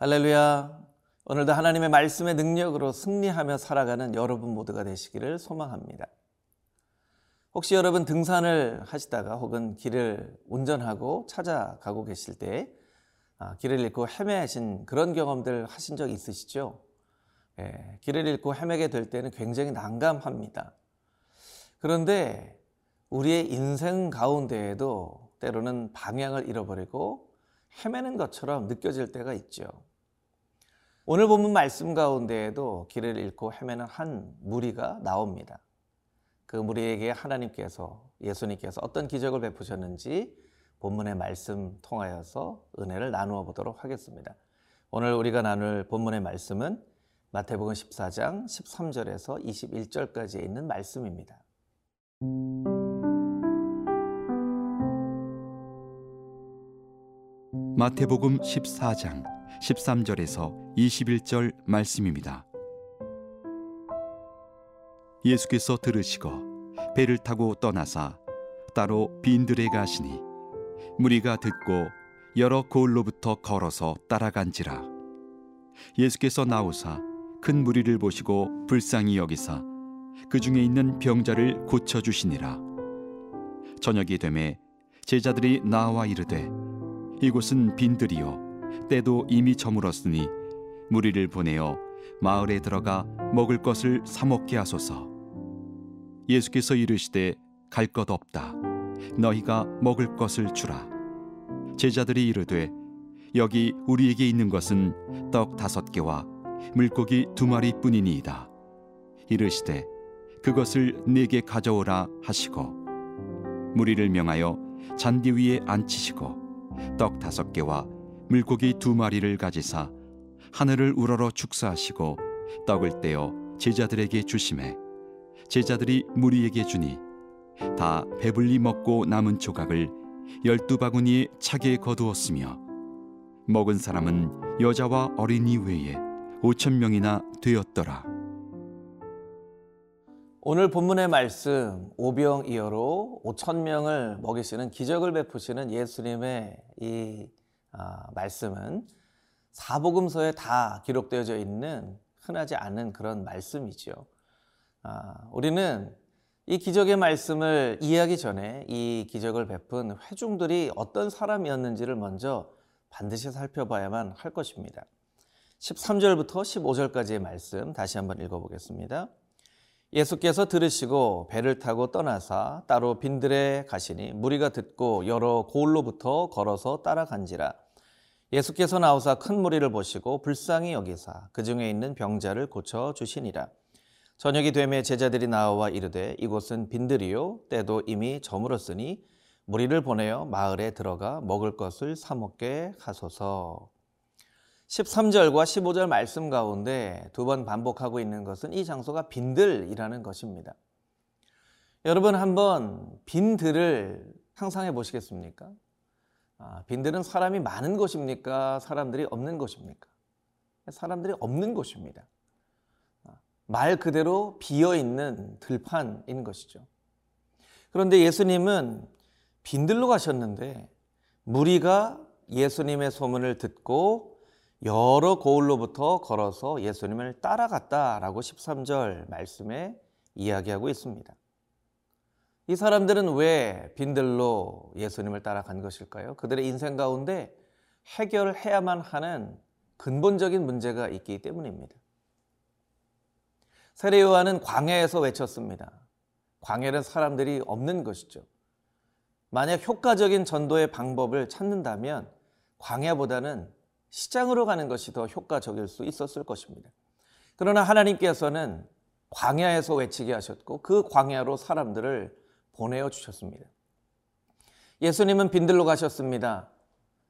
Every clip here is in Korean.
할렐루야. 오늘도 하나님의 말씀의 능력으로 승리하며 살아가는 여러분 모두가 되시기를 소망합니다. 혹시 여러분 등산을 하시다가 혹은 길을 운전하고 찾아가고 계실 때 아, 길을 잃고 헤매신 그런 경험들 하신 적 있으시죠? 예, 길을 잃고 헤매게 될 때는 굉장히 난감합니다. 그런데 우리의 인생 가운데에도 때로는 방향을 잃어버리고 헤매는 것처럼 느껴질 때가 있죠. 오늘 본문 말씀 가운데에도 길을 잃고 헤매는 한 무리가 나옵니다. 그 무리에게 하나님께서 예수님께서 어떤 기적을 베푸셨는지 본문의 말씀 통하여서 은혜를 나누어 보도록 하겠습니다. 오늘 우리가 나눌 본문의 말씀은 마태복음 14장 13절에서 21절까지에 있는 말씀입니다. 마태복음 14장 13절에서 21절 말씀입니다. 예수께서 들으시고 배를 타고 떠나사 따로 빈들에 가시니 무리가 듣고 여러 고을로부터 걸어서 따라간지라 예수께서 나오사 큰 무리를 보시고 불쌍히 여기사 그 중에 있는 병자를 고쳐 주시니라 저녁이 되매 제자들이 나와 이르되 이곳은 빈들이요. 때도 이미 저물었으니 무리를 보내어 마을에 들어가 먹을 것을 사 먹게 하소서. 예수께서 이르시되 갈 것 없다. 너희가 먹을 것을 주라. 제자들이 이르되 여기 우리에게 있는 것은 떡 다섯 개와 물고기 두 마리뿐이니이다. 이르시되 그것을 네게 가져오라 하시고 무리를 명하여 잔디 위에 앉히시고 떡 다섯 개와 물고기 두 마리를 가지사 하늘을 우러러 축사하시고 떡을 떼어 제자들에게 주심에 제자들이 무리에게 주니 다 배불리 먹고 남은 조각을 열두 바구니에 차게 거두었으며 먹은 사람은 여자와 어린이 외에 오천 명이나 되었더라. 오늘 본문의 말씀 오병이어로 5천 명을 먹이시는 기적을 베푸시는 예수님의 이 아, 말씀은 사복음서에 다 기록되어져 있는 흔하지 않은 그런 말씀이죠. 아, 우리는 이 기적의 말씀을 이해하기 전에 이 기적을 베푼 회중들이 어떤 사람이었는지를 먼저 반드시 살펴봐야만 할 것입니다. 13절부터 15절까지의 말씀 다시 한번 읽어보겠습니다. 예수께서 들으시고 배를 타고 떠나사 따로 빈들에 가시니 무리가 듣고 여러 고을로부터 걸어서 따라간지라. 예수께서 나오사 큰 무리를 보시고 불쌍히 여기사 그 중에 있는 병자를 고쳐 주시니라. 저녁이 되매 제자들이 나와 이르되 이곳은 빈들이요 때도 이미 저물었으니 무리를 보내어 마을에 들어가 먹을 것을 사 먹게 하소서 13절과 15절 말씀 가운데 두 번 반복하고 있는 것은 이 장소가 빈들이라는 것입니다. 여러분 한번 빈들을 상상해 보시겠습니까? 아, 빈들은 사람이 많은 곳입니까? 사람들이 없는 곳입니까? 사람들이 없는 곳입니다. 아, 말 그대로 비어 있는 들판인 것이죠. 그런데 예수님은 빈들로 가셨는데 무리가 예수님의 소문을 듣고 여러 고을로부터 걸어서 예수님을 따라갔다라고 13절 말씀에 이야기하고 있습니다. 이 사람들은 왜 빈들로 예수님을 따라간 것일까요? 그들의 인생 가운데 해결해야만 하는 근본적인 문제가 있기 때문입니다. 세례 요한은 광야에서 외쳤습니다. 광야는 사람들이 없는 것이죠. 만약 효과적인 전도의 방법을 찾는다면 광야보다는 시장으로 가는 것이 더 효과적일 수 있었을 것입니다. 그러나 하나님께서는 광야에서 외치게 하셨고 그 광야로 사람들을 보내어 주셨습니다. 예수님은 빈들로 가셨습니다.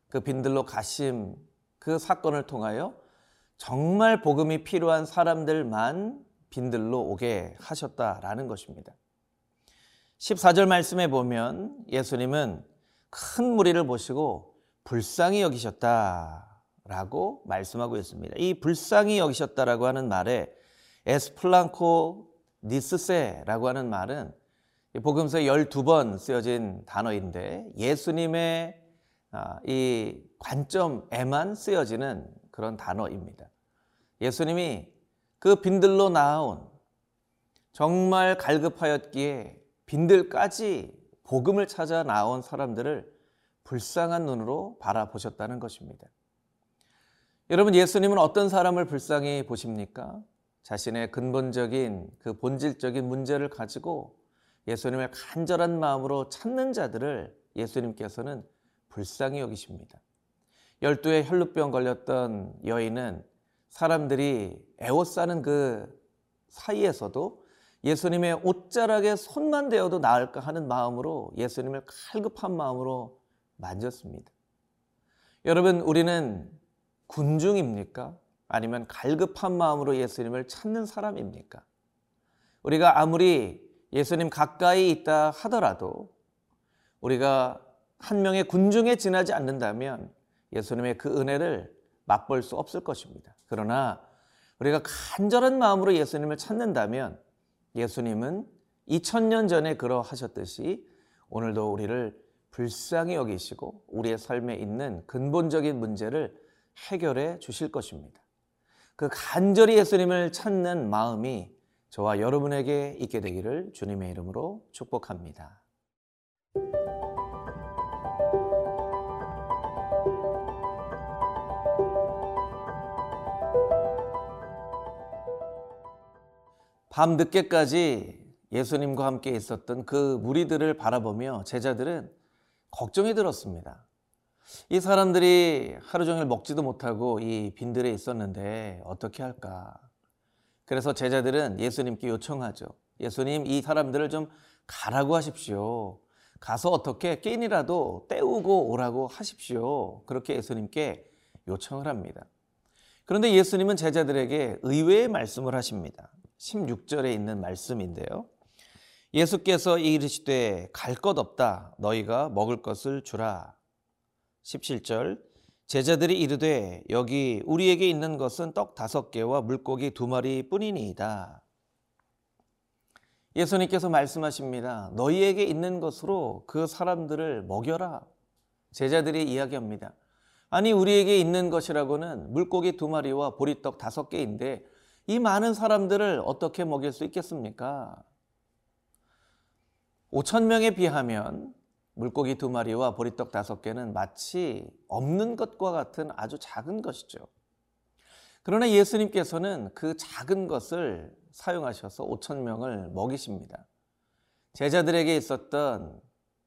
그 빈들로 가심 그 사건을 통하여 정말 복음이 필요한 사람들만 빈들로 오게 하셨다라는 것입니다. 14절 말씀에 보면 예수님은 큰 무리를 보시고 불쌍히 여기셨다. 라고 말씀하고 있습니다. 이 불쌍히 여기셨다라고 하는 말에 에스플랑코 니스세라고 하는 말은 복음서에 12번 쓰여진 단어인데 예수님의 아, 이 관점에만 쓰여지는 그런 단어입니다. 예수님이 그 빈들로 나온 정말 갈급하였기에 빈들까지 복음을 찾아 나온 사람들을 불쌍한 눈으로 바라보셨다는 것입니다. 여러분, 예수님은 어떤 사람을 불쌍히 보십니까? 자신의 근본적인 그 본질적인 문제를 가지고 예수님을 간절한 마음으로 찾는 자들을 예수님께서는 불쌍히 여기십니다. 열두의 혈루병 걸렸던 여인은 사람들이 애워싸는 그 사이에서도 예수님의 옷자락에 손만 대어도 나을까 하는 마음으로 예수님을 칼급한 마음으로 만졌습니다. 여러분, 우리는 군중입니까? 아니면 갈급한 마음으로 예수님을 찾는 사람입니까? 우리가 아무리 예수님 가까이 있다 하더라도 우리가 한 명의 군중에 지나지 않는다면 예수님의 그 은혜를 맛볼 수 없을 것입니다. 그러나 우리가 간절한 마음으로 예수님을 찾는다면 예수님은 2000년 전에 그러하셨듯이 오늘도 우리를 불쌍히 여기시고 우리의 삶에 있는 근본적인 문제를 해결해 주실 것입니다. 그 간절히 예수님을 찾는 마음이 저와 여러분에게 있게 되기를 주님의 이름으로 축복합니다. 밤 늦게까지 예수님과 함께 있었던 그 무리들을 바라보며 제자들은 걱정이 들었습니다. 이 사람들이 하루 종일 먹지도 못하고 이 빈들에 있었는데 어떻게 할까? 그래서 제자들은 예수님께 요청하죠. 예수님, 이 사람들을 좀 가라고 하십시오. 가서 어떻게 끼니라도 때우고 오라고 하십시오. 그렇게 예수님께 요청을 합니다. 그런데 예수님은 제자들에게 의외의 말씀을 하십니다. 16절에 있는 말씀인데요. 예수께서 이르시되 갈 것 없다 너희가 먹을 것을 주라. 17절 제자들이 이르되 여기 우리에게 있는 것은 떡 다섯 개와 물고기 두 마리 뿐이니이다. 예수님께서 말씀하십니다. 너희에게 있는 것으로 그 사람들을 먹여라. 제자들이 이야기합니다. 아니 우리에게 있는 것이라고는 물고기 두 마리와 보리떡 다섯 개인데 이 많은 사람들을 어떻게 먹일 수 있겠습니까? 5천 명에 비하면 물고기 두 마리와 보리떡 다섯 개는 마치 없는 것과 같은 아주 작은 것이죠. 그러나 예수님께서는 그 작은 것을 사용하셔서 5천 명을 먹이십니다. 제자들에게 있었던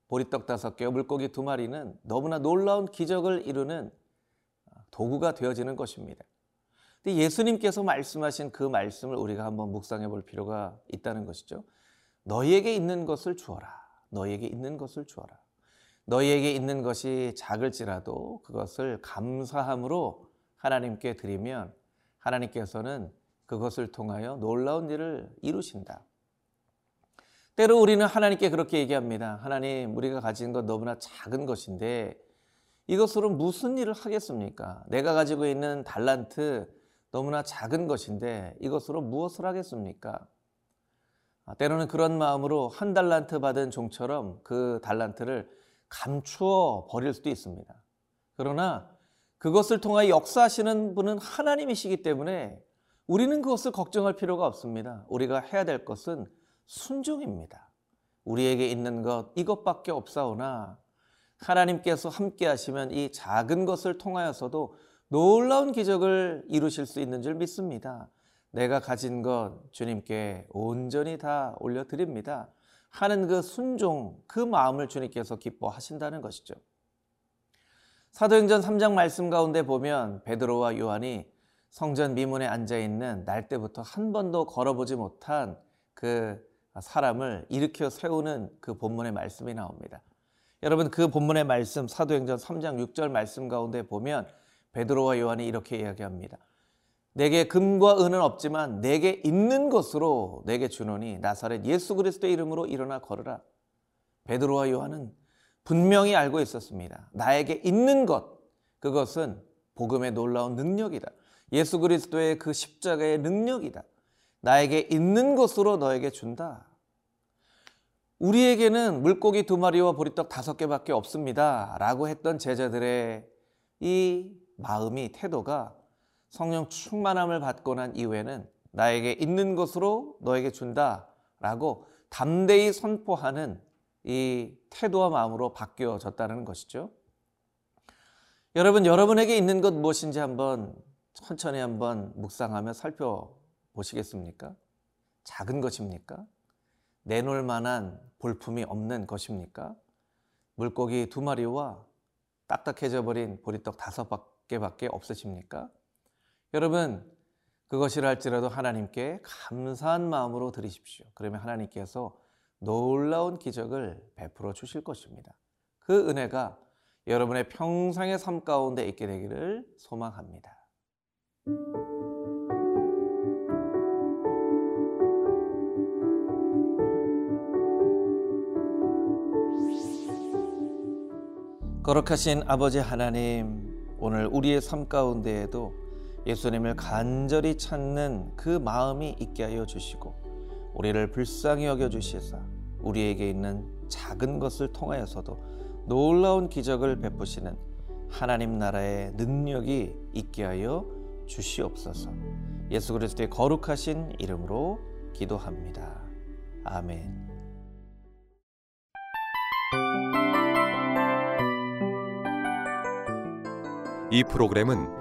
보리떡 다섯 개와 물고기 두 마리는 너무나 놀라운 기적을 이루는 도구가 되어지는 것입니다. 근데 예수님께서 말씀하신 그 말씀을 우리가 한번 묵상해 볼 필요가 있다는 것이죠. 너희에게 있는 것을 주어라. 너희에게 있는 것을 주어라. 너희에게 있는 것이 작을지라도 그것을 감사함으로 하나님께 드리면 하나님께서는 그것을 통하여 놀라운 일을 이루신다. 때로 우리는 하나님께 그렇게 얘기합니다. 하나님, 우리가 가진 것 너무나 작은 것인데 이것으로 무슨 일을 하겠습니까? 내가 가지고 있는 달란트 너무나 작은 것인데 이것으로 무엇을 하겠습니까? 아, 때로는 그런 마음으로 한 달란트 받은 종처럼 그 달란트를 감추어 버릴 수도 있습니다. 그러나 그것을 통하여 역사하시는 분은 하나님이시기 때문에 우리는 그것을 걱정할 필요가 없습니다. 우리가 해야 될 것은 순종입니다. 우리에게 있는 것 이것밖에 없사오나 하나님께서 함께 하시면 이 작은 것을 통하여서도 놀라운 기적을 이루실 수 있는 줄 믿습니다. 내가 가진 것 주님께 온전히 다 올려드립니다. 하는 그 순종, 그 마음을 주님께서 기뻐하신다는 것이죠. 사도행전 3장 말씀 가운데 보면 베드로와 요한이 성전 미문에 앉아 있는 날 때부터 한 번도 걸어보지 못한 그 사람을 일으켜 세우는 그 본문의 말씀이 나옵니다. 여러분 그 본문의 말씀 사도행전 3장 6절 말씀 가운데 보면 베드로와 요한이 이렇게 이야기합니다. 내게 금과 은은 없지만 내게 있는 것으로 내게 주노니 나사렛 예수 그리스도의 이름으로 일어나 걸으라. 베드로와 요한은 분명히 알고 있었습니다. 나에게 있는 것 그것은 복음의 놀라운 능력이다. 예수 그리스도의 그 십자가의 능력이다. 나에게 있는 것으로 너에게 준다. 우리에게는 물고기 두 마리와 보리떡 다섯 개밖에 없습니다. 라고 했던 제자들의 이 마음이 태도가 성령 충만함을 받고 난 이후에는 나에게 있는 것으로 너에게 준다 라고 담대히 선포하는 이 태도와 마음으로 바뀌어졌다는 것이죠. 여러분, 여러분에게 있는 것 무엇인지 한번 천천히 한번 묵상하며 살펴보시겠습니까? 작은 것입니까? 내놓을 만한 볼품이 없는 것입니까? 물고기 두 마리와 딱딱해져 버린 보리떡 다섯 개밖에 없으십니까? 여러분, 그것이라 할지라도 하나님께 감사한 마음으로 드리십시오. 그러면 하나님께서 놀라운 기적을 베풀어 주실 것입니다. 그 은혜가 여러분의 평생의 삶 가운데 있게 되기를 소망합니다. 거룩하신 아버지 하나님, 오늘 우리의 삶 가운데에도 예수님을 간절히 찾는 그 마음이 있게 하여 주시고, 우리를 불쌍히 여겨 주시사 우리에게 있는 작은 것을 통하여서도 놀라운 기적을 베푸시는 하나님 나라의 능력이 있게 하여 주시옵소서. 예수 그리스도의 거룩하신 이름으로 기도합니다. 아멘. 이 프로그램은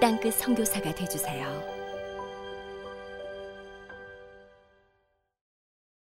땅끝 성교사가 되주세요